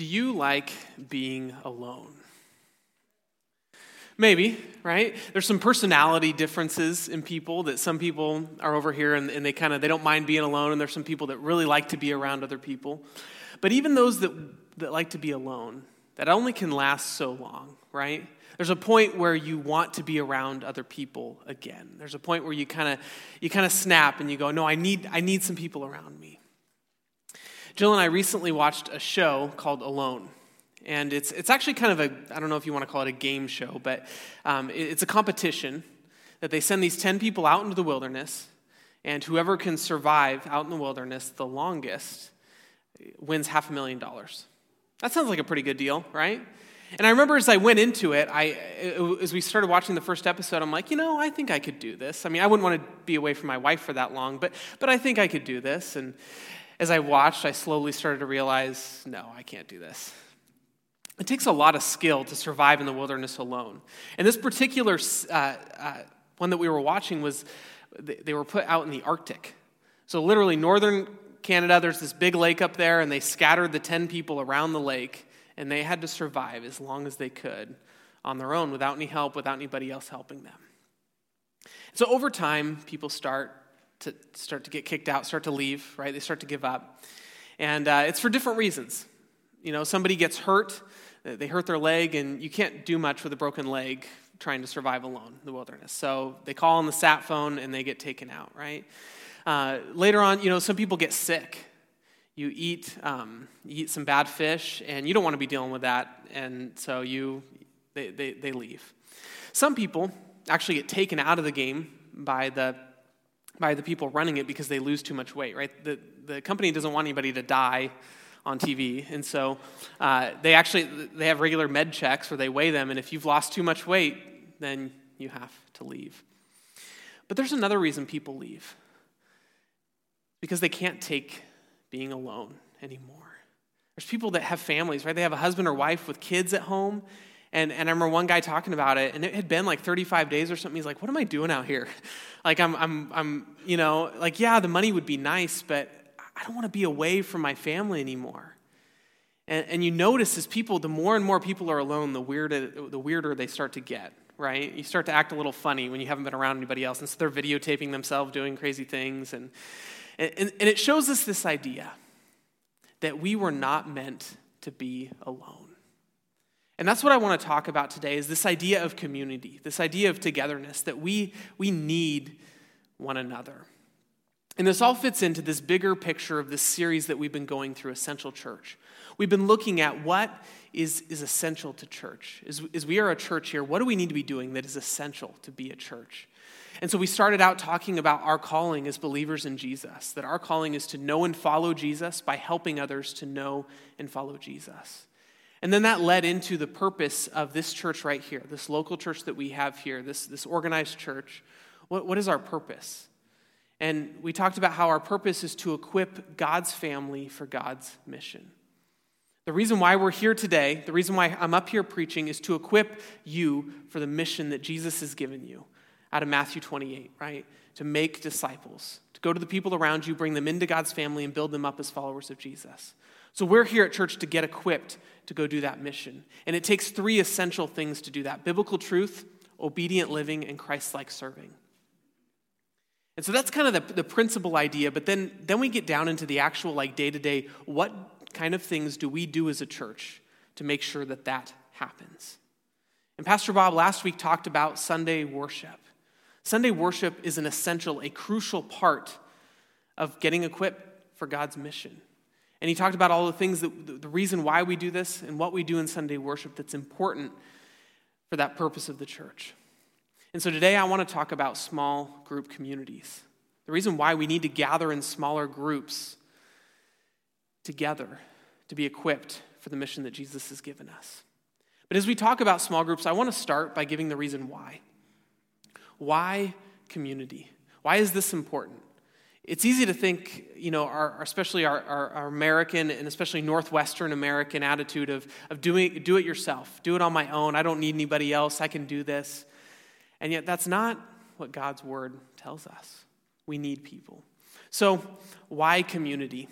Do you like being alone? Maybe, right? There's some personality differences in people that some people are over here and, and they kind of they don't mind being alone, and there's some people that really like to be around other people. But even those that, that like to be alone, that only can last so long, right? There's a point where you want to be around other people again. There's a point where you kind of you kind of snap and you go, "No, I need I need some people around me." Jill and I recently watched a show called Alone. And it's, it's actually kind of a, I don't know if you want to call it a game show, but um, it, it's a competition that they send these 10 people out into the wilderness, and whoever can survive out in the wilderness the longest wins half a million dollars. That sounds like a pretty good deal, right? And I remember as I went into it, I, as we started watching the first episode, I'm like, you know, I think I could do this. I mean, I wouldn't want to be away from my wife for that long, but, but I think I could do this. And as I watched, I slowly started to realize, no, I can't do this. It takes a lot of skill to survive in the wilderness alone. And this particular uh, uh, one that we were watching was, they were put out in the Arctic. So, literally, northern Canada, there's this big lake up there, and they scattered the 10 people around the lake, and they had to survive as long as they could on their own without any help, without anybody else helping them. So, over time, people start to start to get kicked out, start to leave, right? They start to give up. And uh, it's for different reasons. You know, somebody gets hurt, they hurt their leg, and you can't do much with a broken leg trying to survive alone in the wilderness. So they call on the sat phone and they get taken out, right? Uh, later on, you know, some people get sick. You eat, um, you eat some bad fish, and you don't want to be dealing with that, and so you, they, they, they leave. Some people actually get taken out of the game by the by the people running it because they lose too much weight, right? The, the company doesn't want anybody to die on TV. And so uh, they actually they have regular med checks where they weigh them, and if you've lost too much weight, then you have to leave. But there's another reason people leave. Because they can't take being alone anymore. There's people that have families, right? They have a husband or wife with kids at home, and, and I remember one guy talking about it, and it had been like 35 days or something. He's like, What am I doing out here? Like, I'm, I'm, I'm, you know, like, yeah, the money would be nice, but I don't want to be away from my family anymore. And, and you notice as people, the more and more people are alone, the weirder, the weirder they start to get, right? You start to act a little funny when you haven't been around anybody else. And so they're videotaping themselves doing crazy things. And, and, and it shows us this idea that we were not meant to be alone. And that's what I want to talk about today is this idea of community, this idea of togetherness, that we, we need one another. And this all fits into this bigger picture of this series that we've been going through, Essential Church. We've been looking at what is, is essential to church. As, as we are a church here, what do we need to be doing that is essential to be a church? And so we started out talking about our calling as believers in Jesus, that our calling is to know and follow Jesus by helping others to know and follow Jesus. And then that led into the purpose of this church right here, this local church that we have here, this, this organized church. What, what is our purpose? And we talked about how our purpose is to equip God's family for God's mission. The reason why we're here today, the reason why I'm up here preaching, is to equip you for the mission that Jesus has given you out of Matthew 28, right? To make disciples, to go to the people around you, bring them into God's family, and build them up as followers of Jesus. So we're here at church to get equipped to go do that mission. And it takes three essential things to do that biblical truth, obedient living, and Christ like serving. And so that's kind of the, the principal idea, but then, then we get down into the actual, like, day to day what kind of things do we do as a church to make sure that that happens? And Pastor Bob last week talked about Sunday worship. Sunday worship is an essential, a crucial part of getting equipped for God's mission. And he talked about all the things that the reason why we do this and what we do in Sunday worship that's important for that purpose of the church. And so today I want to talk about small group communities. The reason why we need to gather in smaller groups together to be equipped for the mission that Jesus has given us. But as we talk about small groups, I want to start by giving the reason why. Why community? Why is this important? It's easy to think, you know, our, especially our, our, our, American and especially Northwestern American attitude of, of doing, do it yourself, do it on my own. I don't need anybody else. I can do this. And yet, that's not what God's word tells us. We need people. So, why community?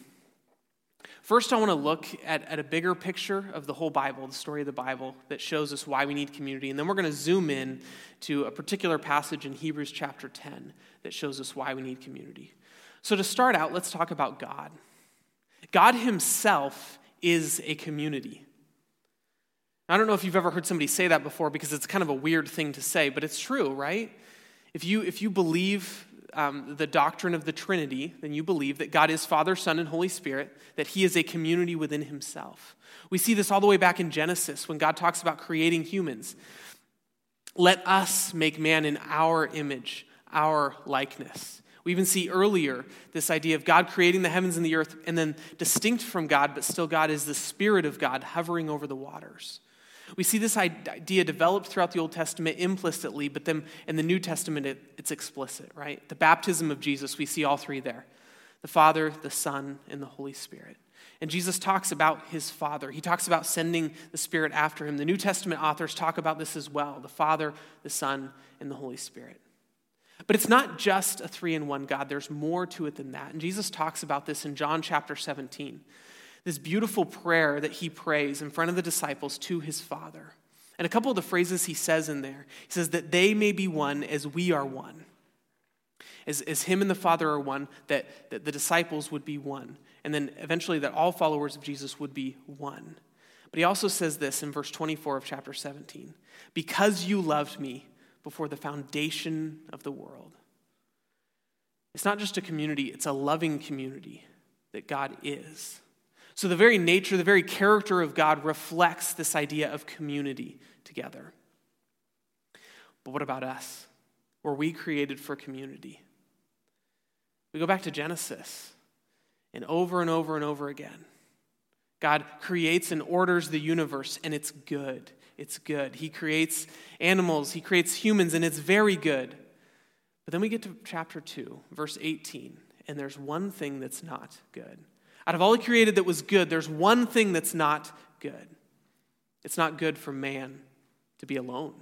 First, I want to look at, at a bigger picture of the whole Bible, the story of the Bible, that shows us why we need community. And then we're going to zoom in to a particular passage in Hebrews chapter 10 that shows us why we need community. So, to start out, let's talk about God. God Himself is a community. I don't know if you've ever heard somebody say that before because it's kind of a weird thing to say, but it's true, right? If you, if you believe um, the doctrine of the Trinity, then you believe that God is Father, Son, and Holy Spirit, that He is a community within Himself. We see this all the way back in Genesis when God talks about creating humans. Let us make man in our image, our likeness. We even see earlier this idea of God creating the heavens and the earth, and then distinct from God, but still God is the Spirit of God hovering over the waters. We see this idea developed throughout the Old Testament implicitly, but then in the New Testament, it, it's explicit, right? The baptism of Jesus, we see all three there the Father, the Son, and the Holy Spirit. And Jesus talks about his Father. He talks about sending the Spirit after him. The New Testament authors talk about this as well the Father, the Son, and the Holy Spirit. But it's not just a three in one God, there's more to it than that. And Jesus talks about this in John chapter 17 this beautiful prayer that he prays in front of the disciples to his Father. And a couple of the phrases he says in there he says, that they may be one as we are one. As, as him and the Father are one, that, that the disciples would be one. And then eventually that all followers of Jesus would be one. But he also says this in verse 24 of chapter 17 Because you loved me before the foundation of the world. It's not just a community, it's a loving community that God is. So, the very nature, the very character of God reflects this idea of community together. But what about us? Were we created for community? We go back to Genesis, and over and over and over again, God creates and orders the universe, and it's good. It's good. He creates animals, He creates humans, and it's very good. But then we get to chapter 2, verse 18, and there's one thing that's not good. Out of all he created that was good, there's one thing that's not good. It's not good for man to be alone.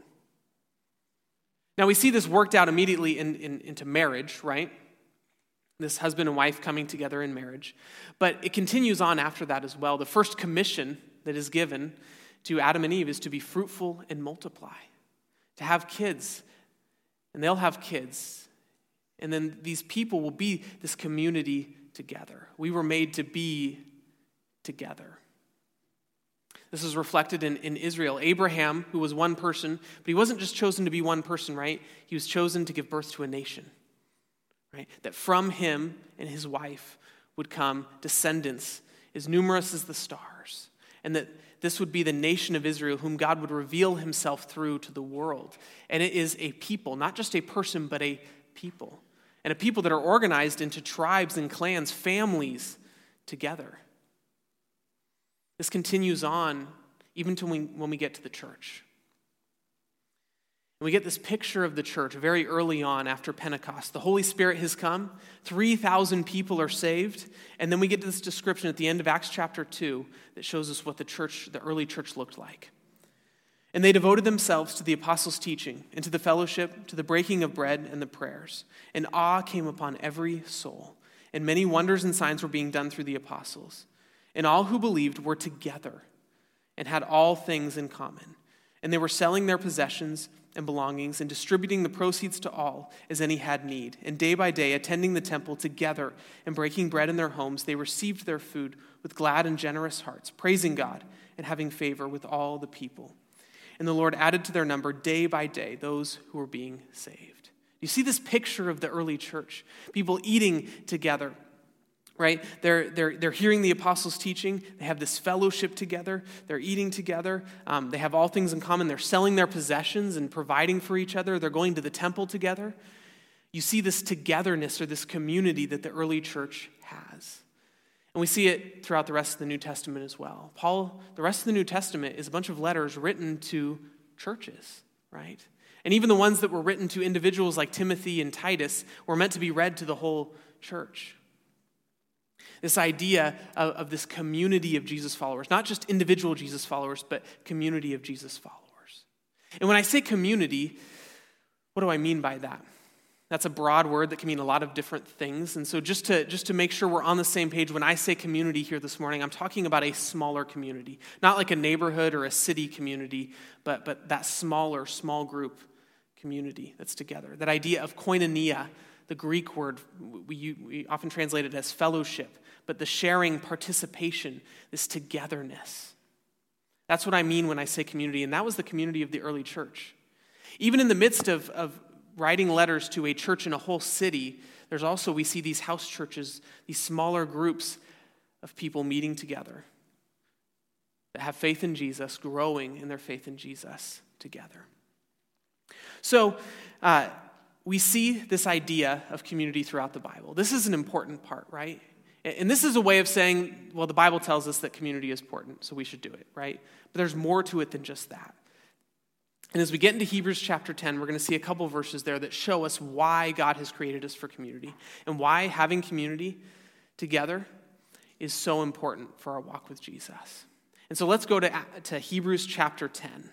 Now, we see this worked out immediately in, in, into marriage, right? This husband and wife coming together in marriage. But it continues on after that as well. The first commission that is given to Adam and Eve is to be fruitful and multiply, to have kids, and they'll have kids. And then these people will be this community together. We were made to be together. This is reflected in, in Israel. Abraham, who was one person, but he wasn't just chosen to be one person, right? He was chosen to give birth to a nation, right? That from him and his wife would come descendants as numerous as the stars, and that this would be the nation of Israel, whom God would reveal himself through to the world. And it is a people, not just a person, but a people and a people that are organized into tribes and clans, families together. This continues on even to when we get to the church. We get this picture of the church very early on after Pentecost. The Holy Spirit has come, 3,000 people are saved, and then we get to this description at the end of Acts chapter 2 that shows us what the church, the early church looked like. And they devoted themselves to the apostles' teaching, and to the fellowship, to the breaking of bread, and the prayers. And awe came upon every soul. And many wonders and signs were being done through the apostles. And all who believed were together and had all things in common. And they were selling their possessions and belongings and distributing the proceeds to all as any had need. And day by day, attending the temple together and breaking bread in their homes, they received their food with glad and generous hearts, praising God and having favor with all the people. And the Lord added to their number day by day those who were being saved. You see this picture of the early church, people eating together, right? They're, they're, they're hearing the apostles' teaching. They have this fellowship together. They're eating together. Um, they have all things in common. They're selling their possessions and providing for each other. They're going to the temple together. You see this togetherness or this community that the early church has. And we see it throughout the rest of the New Testament as well. Paul, the rest of the New Testament is a bunch of letters written to churches, right? And even the ones that were written to individuals like Timothy and Titus were meant to be read to the whole church. This idea of, of this community of Jesus followers, not just individual Jesus followers, but community of Jesus followers. And when I say community, what do I mean by that? That's a broad word that can mean a lot of different things. And so, just to, just to make sure we're on the same page, when I say community here this morning, I'm talking about a smaller community. Not like a neighborhood or a city community, but, but that smaller, small group community that's together. That idea of koinonia, the Greek word, we, we often translate it as fellowship, but the sharing, participation, this togetherness. That's what I mean when I say community, and that was the community of the early church. Even in the midst of, of writing letters to a church in a whole city, there's also, we see these house churches, these smaller groups of people meeting together that have faith in Jesus, growing in their faith in Jesus together. So, uh, we see this idea of community throughout the Bible. This is an important part, right? And this is a way of saying, well, the Bible tells us that community is important, so we should do it, right? But there's more to it than just that. And as we get into Hebrews chapter 10, we're going to see a couple verses there that show us why God has created us for community and why having community together is so important for our walk with Jesus. And so let's go to, to Hebrews chapter 10.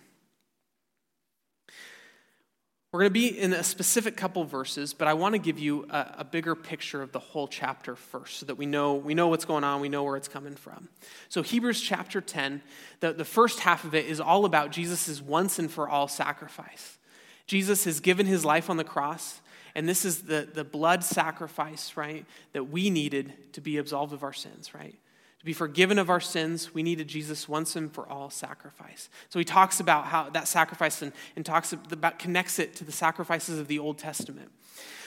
We're going to be in a specific couple verses, but I want to give you a, a, bigger picture of the whole chapter first so that we know, we know what's going on, we know where it's coming from. So, Hebrews chapter 10, the, the first half of it is all about Jesus' once and for all sacrifice. Jesus has given his life on the cross, and this is the, the blood sacrifice, right, that we needed to be absolved of our sins, right? To be forgiven of our sins, we needed Jesus once and for all sacrifice. So he talks about how that sacrifice and, and talks about, connects it to the sacrifices of the Old Testament.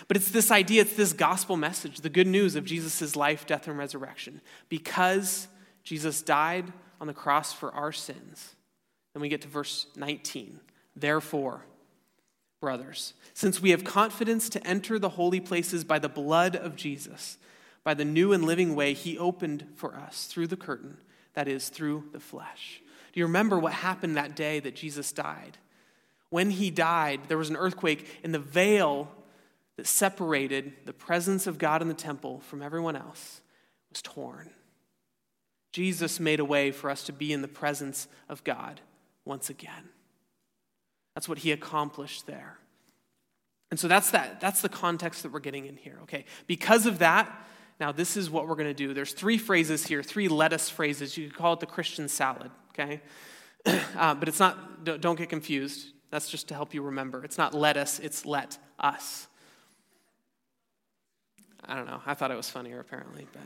But it's this idea, it's this gospel message, the good news of Jesus' life, death, and resurrection. Because Jesus died on the cross for our sins. Then we get to verse 19. Therefore, brothers, since we have confidence to enter the holy places by the blood of Jesus, by the new and living way he opened for us through the curtain, that is, through the flesh. Do you remember what happened that day that Jesus died? When he died, there was an earthquake, and the veil that separated the presence of God in the temple from everyone else was torn. Jesus made a way for us to be in the presence of God once again. That's what he accomplished there. And so that's that that's the context that we're getting in here. Okay. Because of that, now, this is what we're going to do. There's three phrases here, three lettuce phrases. You could call it the Christian salad, okay? uh, but it's not, don't get confused. That's just to help you remember. It's not let us, it's let us. I don't know. I thought it was funnier, apparently, but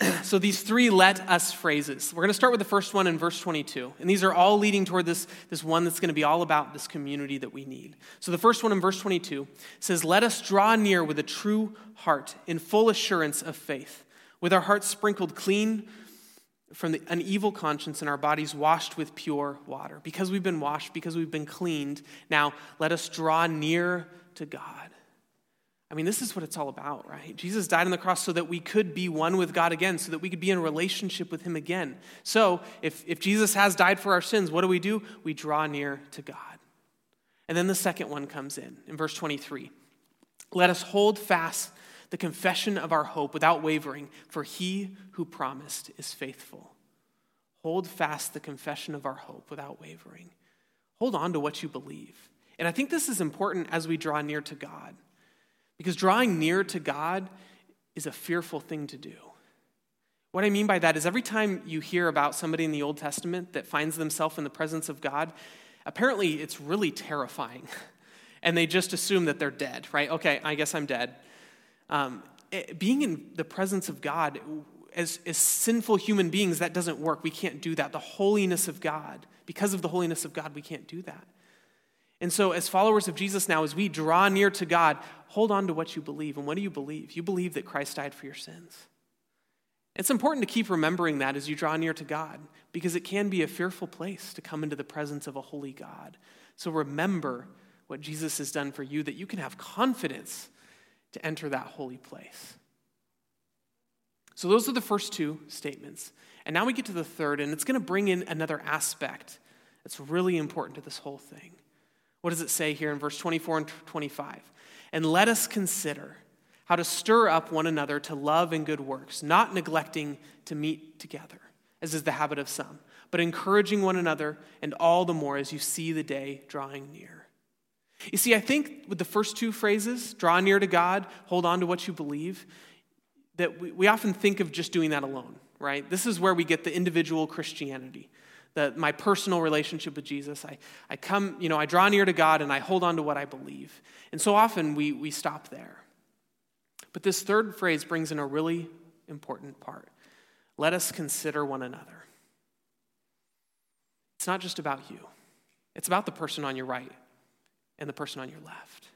so these three let us phrases. We're going to start with the first one in verse 22. And these are all leading toward this, this one that's going to be all about this community that we need. So the first one in verse 22 says, Let us draw near with a true heart in full assurance of faith, with our hearts sprinkled clean from the, an evil conscience and our bodies washed with pure water. Because we've been washed, because we've been cleaned, now let us draw near to God. I mean, this is what it's all about, right? Jesus died on the cross so that we could be one with God again, so that we could be in relationship with Him again. So, if, if Jesus has died for our sins, what do we do? We draw near to God. And then the second one comes in, in verse 23. Let us hold fast the confession of our hope without wavering, for He who promised is faithful. Hold fast the confession of our hope without wavering. Hold on to what you believe. And I think this is important as we draw near to God. Because drawing near to God is a fearful thing to do. What I mean by that is every time you hear about somebody in the Old Testament that finds themselves in the presence of God, apparently it's really terrifying. And they just assume that they're dead, right? Okay, I guess I'm dead. Um, it, eh, being in the presence of God, as, as sinful human beings, that doesn't work. We can't do that. The holiness of God, because of the holiness of God, we can't do that. And so, as followers of Jesus now, as we draw near to God, hold on to what you believe. And what do you believe? You believe that Christ died for your sins. It's important to keep remembering that as you draw near to God, because it can be a fearful place to come into the presence of a holy God. So remember what Jesus has done for you, that you can have confidence to enter that holy place. So, those are the first two statements. And now we get to the third, and it's going to bring in another aspect that's really important to this whole thing. What does it say here in verse 24 and 25? And let us consider how to stir up one another to love and good works, not neglecting to meet together, as is the habit of some, but encouraging one another, and all the more as you see the day drawing near. You see, I think with the first two phrases, draw near to God, hold on to what you believe, that we, often think of just doing that alone, right? This is where we get the individual Christianity, the, my personal relationship with Jesus. I, I come, you know, I draw near to God and I hold on to what I believe. And so often we, we stop there. But this third phrase brings in a really important part. Let us consider one another. It's not just about you, it's about the person on your right and the person on your left.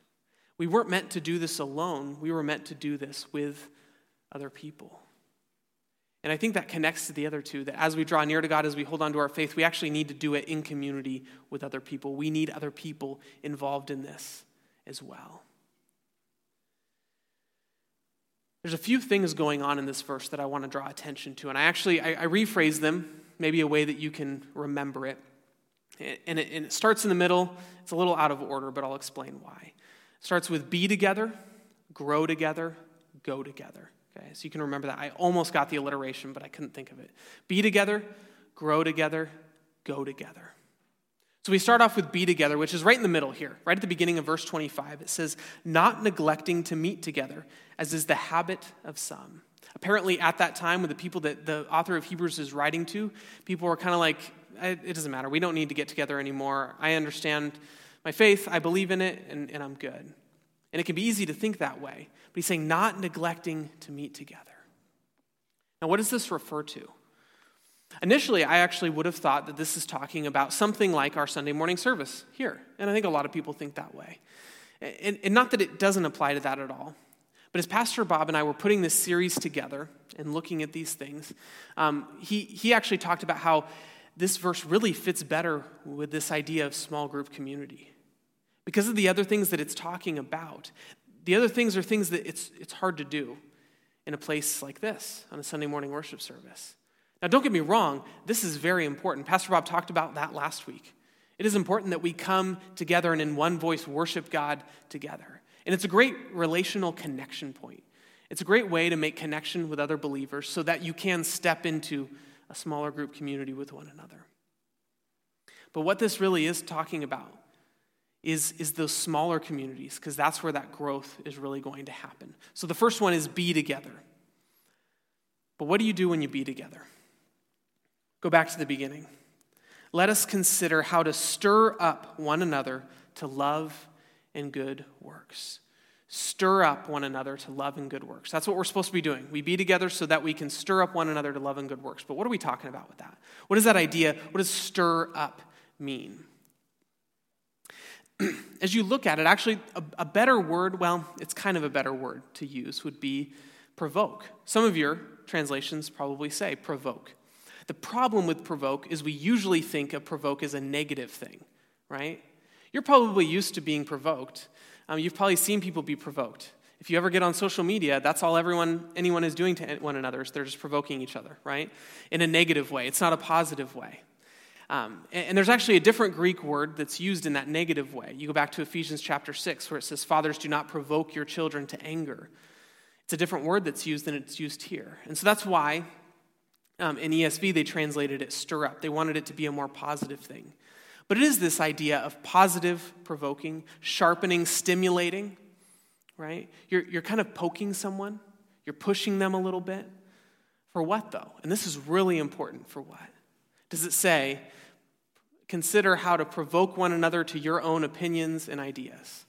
We weren't meant to do this alone, we were meant to do this with other people. And I think that connects to the other two that as we draw near to God, as we hold on to our faith, we actually need to do it in community with other people. We need other people involved in this as well. There's a few things going on in this verse that I want to draw attention to, and I actually I, I rephrase them, maybe a way that you can remember it. And it, and it starts in the middle. It's a little out of order, but I'll explain why. It starts with be together, grow together, go together. Okay, so you can remember that. I almost got the alliteration, but I couldn't think of it. Be together, grow together, go together. So we start off with be together, which is right in the middle here, right at the beginning of verse 25. It says, not neglecting to meet together, as is the habit of some. Apparently, at that time, with the people that the author of Hebrews is writing to, people were kind of like, it doesn't matter. We don't need to get together anymore. I understand my faith, I believe in it, and, and I'm good. And it can be easy to think that way. But he's saying, not neglecting to meet together. Now, what does this refer to? Initially, I actually would have thought that this is talking about something like our Sunday morning service here. And I think a lot of people think that way. And, and, not that it doesn't apply to that at all. But as Pastor Bob and I were putting this series together and looking at these things, um, he, he actually talked about how this verse really fits better with this idea of small group community because of the other things that it's talking about. The other things are things that it's, it's hard to do in a place like this on a Sunday morning worship service. Now, don't get me wrong, this is very important. Pastor Bob talked about that last week. It is important that we come together and in one voice worship God together. And it's a great relational connection point. It's a great way to make connection with other believers so that you can step into a smaller group community with one another. But what this really is talking about is, is those smaller communities, because that's where that growth is really going to happen. So the first one is be together. But what do you do when you be together? Go back to the beginning. Let us consider how to stir up one another to love and good works. Stir up one another to love and good works. That's what we're supposed to be doing. We be together so that we can stir up one another to love and good works. But what are we talking about with that? What is that idea? What does stir up mean? as you look at it, actually, a, a, better word, well, it's kind of a better word to use, would be provoke. Some of your translations probably say provoke. The problem with provoke is we usually think of provoke as a negative thing, right? You're probably used to being provoked. Um, you've probably seen people be provoked. If you ever get on social media, that's all everyone, anyone is doing to one another is they're just provoking each other, right? In a negative way. It's not a positive way. Um, and, and there's actually a different Greek word that's used in that negative way. You go back to Ephesians chapter 6, where it says, Fathers, do not provoke your children to anger. It's a different word that's used than it's used here. And so that's why um, in ESV they translated it stir up. They wanted it to be a more positive thing. But it is this idea of positive provoking, sharpening, stimulating, right? You're, you're kind of poking someone, you're pushing them a little bit. For what, though? And this is really important. For what? Does it say, consider how to provoke one another to your own opinions and ideas.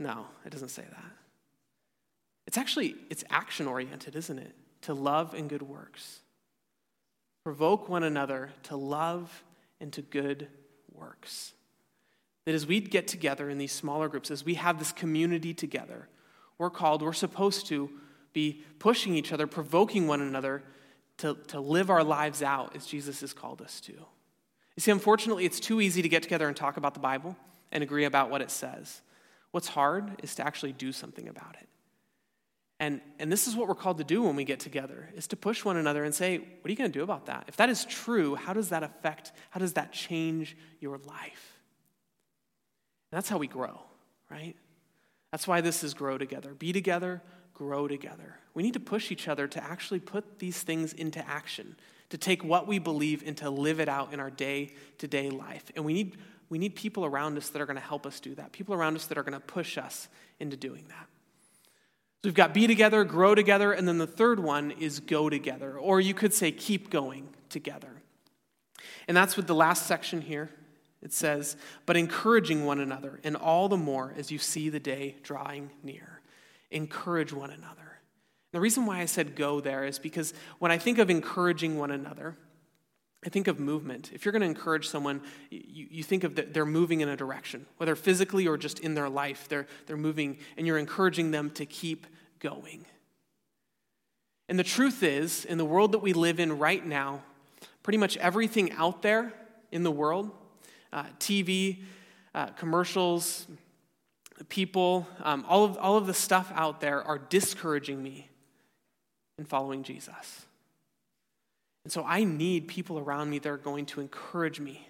No, it doesn't say that. It's actually it's action oriented, isn't it? To love and good works. Provoke one another to love and to good works. That as we get together in these smaller groups, as we have this community together, we're called, we're supposed to be pushing each other, provoking one another to, to live our lives out as Jesus has called us to. You see, unfortunately, it's too easy to get together and talk about the Bible and agree about what it says. What's hard is to actually do something about it. And, and this is what we're called to do when we get together, is to push one another and say, what are you going to do about that? If that is true, how does that affect, how does that change your life? And that's how we grow, right? That's why this is grow together. Be together, grow together. We need to push each other to actually put these things into action, to take what we believe and to live it out in our day to day life. And we need we need people around us that are going to help us do that, people around us that are going to push us into doing that. So we've got be together, grow together, and then the third one is go together, or you could say keep going together. And that's with the last section here. It says, but encouraging one another, and all the more as you see the day drawing near. Encourage one another. The reason why I said go there is because when I think of encouraging one another, I think of movement. If you're going to encourage someone, you, you think of that they're moving in a direction, whether physically or just in their life, they're, they're moving, and you're encouraging them to keep going. And the truth is, in the world that we live in right now, pretty much everything out there in the world uh, TV, uh, commercials, people, um, all, of, all of the stuff out there are discouraging me in following Jesus. And so I need people around me that are going to encourage me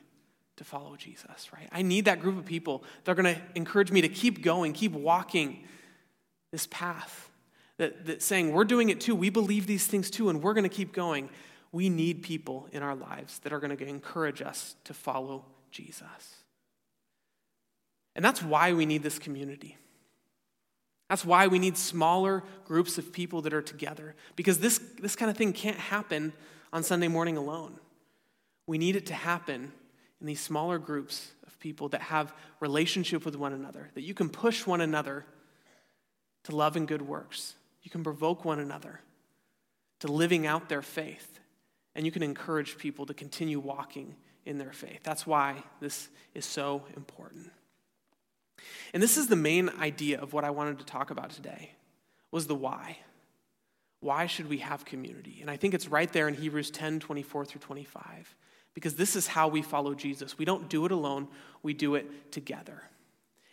to follow Jesus, right? I need that group of people that are going to encourage me to keep going, keep walking this path. That, that saying, we're doing it too, we believe these things too, and we're going to keep going. We need people in our lives that are going to encourage us to follow Jesus. And that's why we need this community. That's why we need smaller groups of people that are together, because this, this kind of thing can't happen on Sunday morning alone. We need it to happen in these smaller groups of people that have relationship with one another, that you can push one another to love and good works. You can provoke one another to living out their faith, and you can encourage people to continue walking in their faith. That's why this is so important. And this is the main idea of what I wanted to talk about today was the why. Why should we have community? And I think it's right there in Hebrews 10, 24 through 25. Because this is how we follow Jesus. We don't do it alone, we do it together.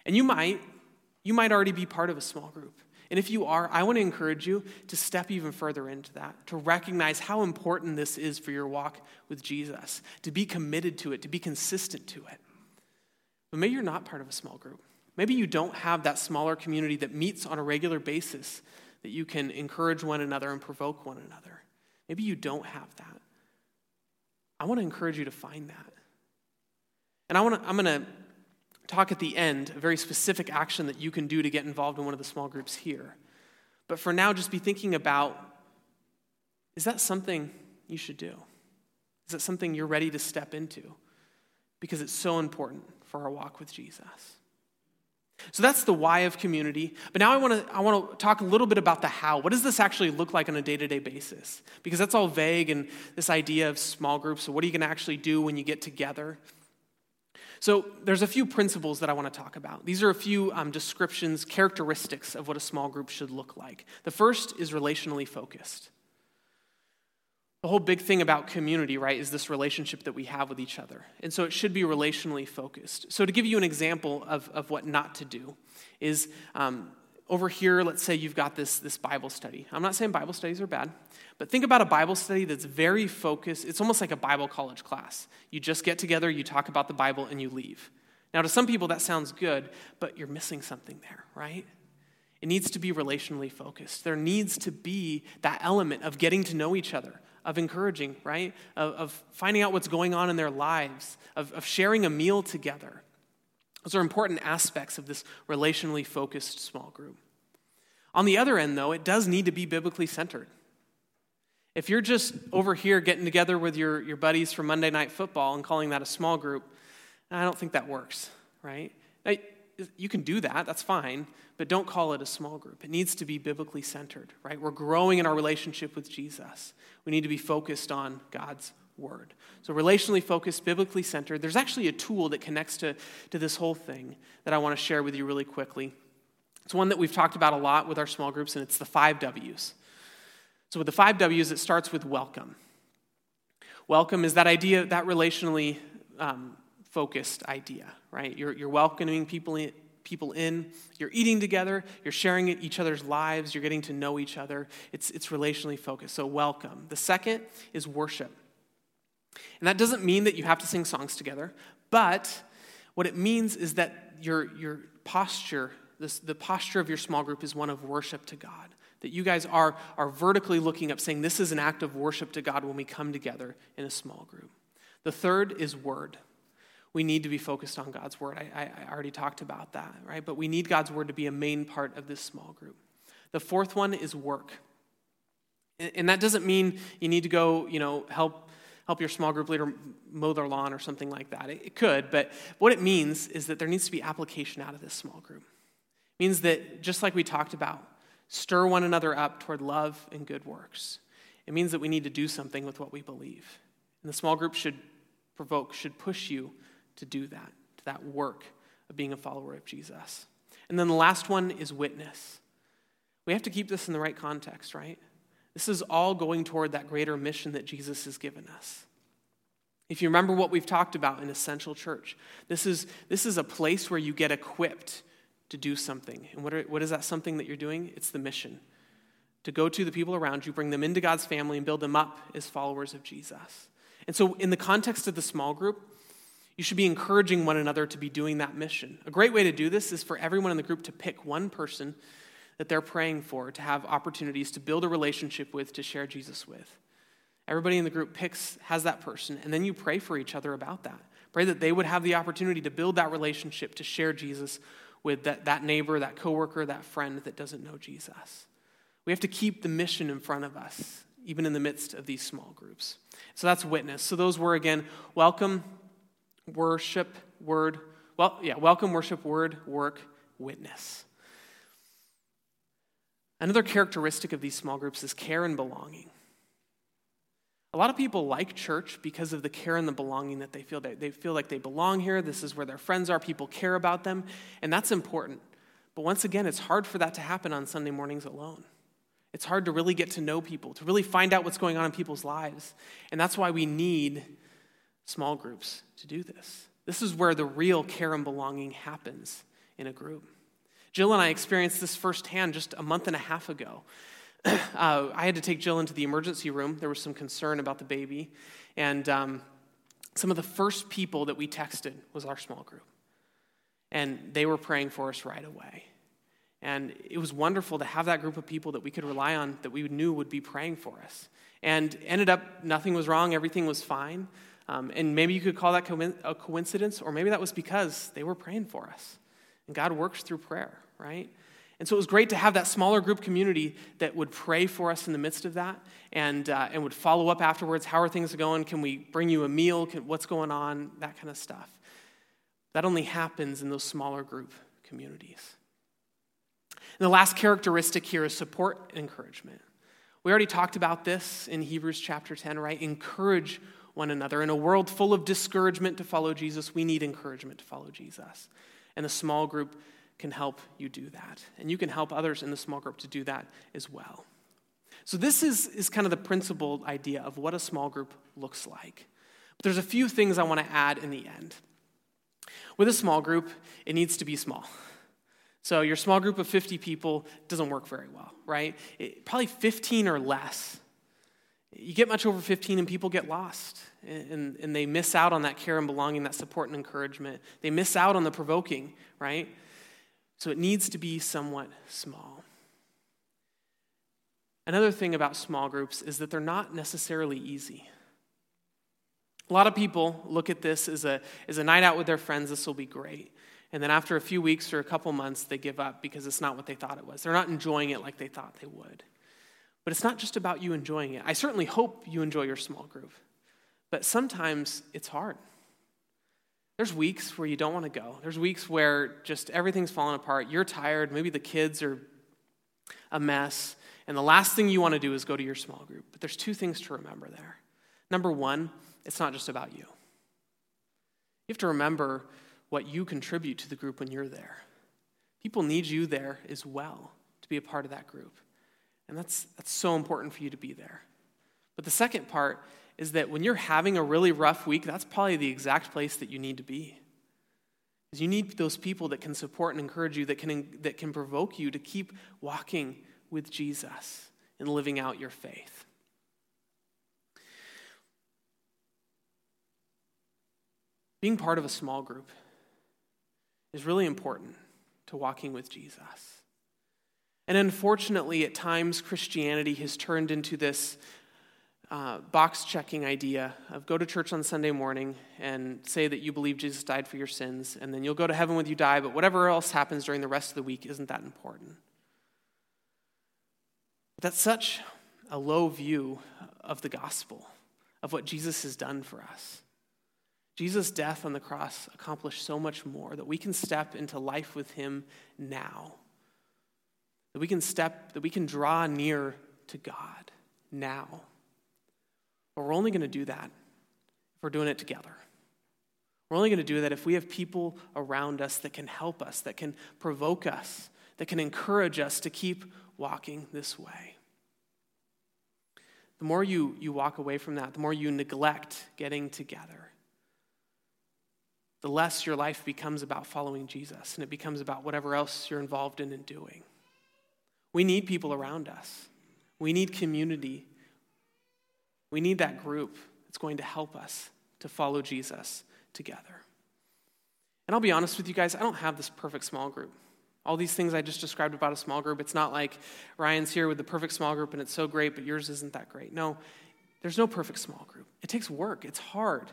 And you might, you might already be part of a small group. And if you are, I want to encourage you to step even further into that, to recognize how important this is for your walk with Jesus, to be committed to it, to be consistent to it. But maybe you're not part of a small group. Maybe you don't have that smaller community that meets on a regular basis, that you can encourage one another and provoke one another. Maybe you don't have that. I want to encourage you to find that. And I want to, I'm going to talk at the end a very specific action that you can do to get involved in one of the small groups here. But for now, just be thinking about is that something you should do? Is that something you're ready to step into? Because it's so important for our walk with Jesus. So that's the why of community. But now I want to I want to talk a little bit about the how. What does this actually look like on a day-to-day basis? Because that's all vague and this idea of small groups. So what are you going to actually do when you get together? So there's a few principles that I want to talk about. These are a few um, descriptions, characteristics of what a small group should look like. The first is relationally focused. The whole big thing about community, right, is this relationship that we have with each other. And so it should be relationally focused. So, to give you an example of, of what not to do, is um, over here, let's say you've got this, this Bible study. I'm not saying Bible studies are bad, but think about a Bible study that's very focused. It's almost like a Bible college class. You just get together, you talk about the Bible, and you leave. Now, to some people, that sounds good, but you're missing something there, right? It needs to be relationally focused. There needs to be that element of getting to know each other, of encouraging, right? Of, of finding out what's going on in their lives, of, of sharing a meal together. Those are important aspects of this relationally focused small group. On the other end, though, it does need to be biblically centered. If you're just over here getting together with your, your buddies for Monday Night Football and calling that a small group, I don't think that works, right? You can do that, that's fine, but don't call it a small group. It needs to be biblically centered, right? We're growing in our relationship with Jesus. We need to be focused on God's word. So, relationally focused, biblically centered. There's actually a tool that connects to, to this whole thing that I want to share with you really quickly. It's one that we've talked about a lot with our small groups, and it's the five W's. So, with the five W's, it starts with welcome. Welcome is that idea, that relationally um, focused idea, right? You're, you're welcoming people in, people in, you're eating together, you're sharing each other's lives, you're getting to know each other. It's, it's relationally focused. So, welcome. The second is worship. And that doesn't mean that you have to sing songs together, but what it means is that your, your posture, this, the posture of your small group is one of worship to God. That you guys are, are vertically looking up, saying, This is an act of worship to God when we come together in a small group. The third is word. We need to be focused on God's word. I, I, already talked about that, right? But we need God's word to be a main part of this small group. The fourth one is work. And that doesn't mean you need to go, you know, help help your small group leader mow their lawn or something like that. It, it could, but what it means is that there needs to be application out of this small group. It means that just like we talked about, stir one another up toward love and good works. It means that we need to do something with what we believe. And the small group should provoke, should push you to do that, to that work of being a follower of Jesus. And then the last one is witness. We have to keep this in the right context, right? This is all going toward that greater mission that Jesus has given us. If you remember what we've talked about in Essential Church, this is, this is a place where you get equipped to do something. And what, are, what is that something that you're doing? It's the mission to go to the people around you, bring them into God's family, and build them up as followers of Jesus. And so, in the context of the small group, you should be encouraging one another to be doing that mission. A great way to do this is for everyone in the group to pick one person that they're praying for to have opportunities to build a relationship with, to share Jesus with. Everybody in the group picks, has that person, and then you pray for each other about that. Pray that they would have the opportunity to build that relationship, to share Jesus with that, that neighbor, that coworker, that friend that doesn't know Jesus. We have to keep the mission in front of us, even in the midst of these small groups. So that's witness. So those were, again, welcome, worship, word, well, yeah, welcome, worship, word, work, witness. Another characteristic of these small groups is care and belonging. A lot of people like church because of the care and the belonging that they feel. They feel like they belong here. This is where their friends are. People care about them. And that's important. But once again, it's hard for that to happen on Sunday mornings alone. It's hard to really get to know people, to really find out what's going on in people's lives. And that's why we need small groups to do this. This is where the real care and belonging happens in a group. Jill and I experienced this firsthand just a month and a half ago. Uh, I had to take Jill into the emergency room. There was some concern about the baby. And um, some of the first people that we texted was our small group. And they were praying for us right away. And it was wonderful to have that group of people that we could rely on, that we knew would be praying for us. And ended up, nothing was wrong, everything was fine. Um, and maybe you could call that a coincidence, or maybe that was because they were praying for us. And God works through prayer right? And so it was great to have that smaller group community that would pray for us in the midst of that and, uh, and would follow up afterwards. How are things going? Can we bring you a meal? Can, what's going on? That kind of stuff. That only happens in those smaller group communities. And the last characteristic here is support and encouragement. We already talked about this in Hebrews chapter 10, right? Encourage one another. In a world full of discouragement to follow Jesus, we need encouragement to follow Jesus. And a small group can help you do that. And you can help others in the small group to do that as well. So, this is, is kind of the principal idea of what a small group looks like. But there's a few things I want to add in the end. With a small group, it needs to be small. So, your small group of 50 people doesn't work very well, right? It, probably 15 or less. You get much over 15 and people get lost and, and they miss out on that care and belonging, that support and encouragement. They miss out on the provoking, right? So it needs to be somewhat small. Another thing about small groups is that they're not necessarily easy. A lot of people look at this as a, as a night out with their friends, this will be great. And then after a few weeks or a couple months, they give up because it's not what they thought it was. They're not enjoying it like they thought they would. But it's not just about you enjoying it. I certainly hope you enjoy your small group, but sometimes it's hard. There's weeks where you don't want to go. There's weeks where just everything's falling apart. You're tired. Maybe the kids are a mess. And the last thing you want to do is go to your small group. But there's two things to remember there. Number one, it's not just about you. You have to remember what you contribute to the group when you're there. People need you there as well to be a part of that group. And that's, that's so important for you to be there. But the second part is that when you're having a really rough week, that's probably the exact place that you need to be. You need those people that can support and encourage you, that can, that can provoke you to keep walking with Jesus and living out your faith. Being part of a small group is really important to walking with Jesus. And unfortunately, at times, Christianity has turned into this uh, box checking idea of go to church on Sunday morning and say that you believe Jesus died for your sins, and then you'll go to heaven when you die, but whatever else happens during the rest of the week isn't that important. That's such a low view of the gospel, of what Jesus has done for us. Jesus' death on the cross accomplished so much more that we can step into life with him now. That we can step, that we can draw near to God now. But we're only going to do that if we're doing it together. We're only going to do that if we have people around us that can help us, that can provoke us, that can encourage us to keep walking this way. The more you, you walk away from that, the more you neglect getting together, the less your life becomes about following Jesus and it becomes about whatever else you're involved in and doing. We need people around us, we need community we need that group that's going to help us to follow Jesus together. And I'll be honest with you guys, I don't have this perfect small group. All these things I just described about a small group, it's not like Ryan's here with the perfect small group and it's so great, but yours isn't that great. No, there's no perfect small group. It takes work, it's hard.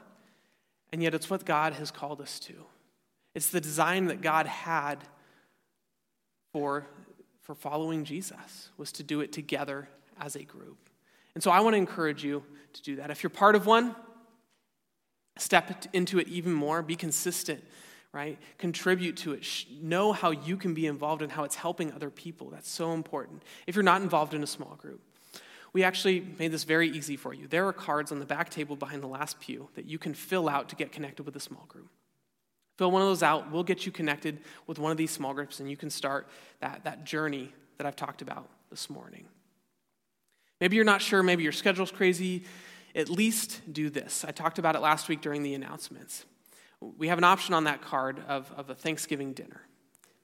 And yet it's what God has called us to. It's the design that God had for, for following Jesus, was to do it together as a group. And so I want to encourage you to do that. If you're part of one, step into it even more, be consistent, right? Contribute to it. Know how you can be involved and how it's helping other people. That's so important. If you're not involved in a small group, we actually made this very easy for you. There are cards on the back table behind the last pew that you can fill out to get connected with a small group. Fill one of those out. We'll get you connected with one of these small groups, and you can start that, that journey that I've talked about this morning. Maybe you're not sure, maybe your schedule's crazy. At least do this. I talked about it last week during the announcements. We have an option on that card of, of a Thanksgiving dinner.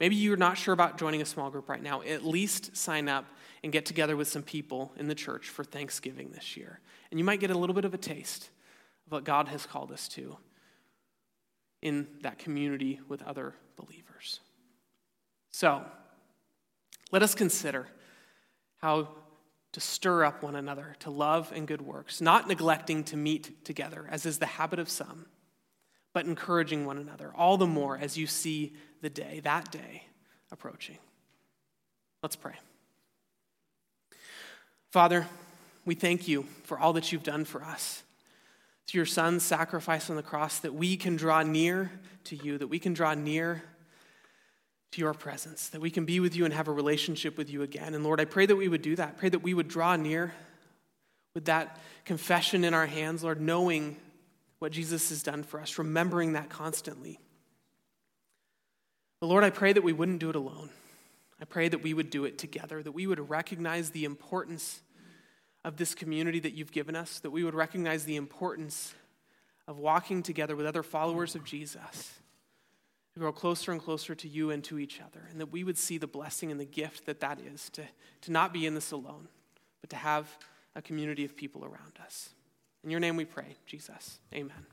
Maybe you're not sure about joining a small group right now. At least sign up and get together with some people in the church for Thanksgiving this year. And you might get a little bit of a taste of what God has called us to in that community with other believers. So, let us consider how to stir up one another to love and good works, not neglecting to meet together, as is the habit of some, but encouraging one another, all the more as you see the day, that day, approaching. Let's pray. Father, we thank you for all that you've done for us. Through your son's sacrifice on the cross, that we can draw near to you, that we can draw near to your presence, that we can be with you and have a relationship with you again. And Lord, I pray that we would do that. Pray that we would draw near with that confession in our hands, Lord, knowing what Jesus has done for us, remembering that constantly. But Lord, I pray that we wouldn't do it alone. I pray that we would do it together, that we would recognize the importance of this community that you've given us, that we would recognize the importance of walking together with other followers of Jesus to grow closer and closer to you and to each other, and that we would see the blessing and the gift that that is to, to not be in this alone, but to have a community of people around us. In your name we pray, Jesus. Amen.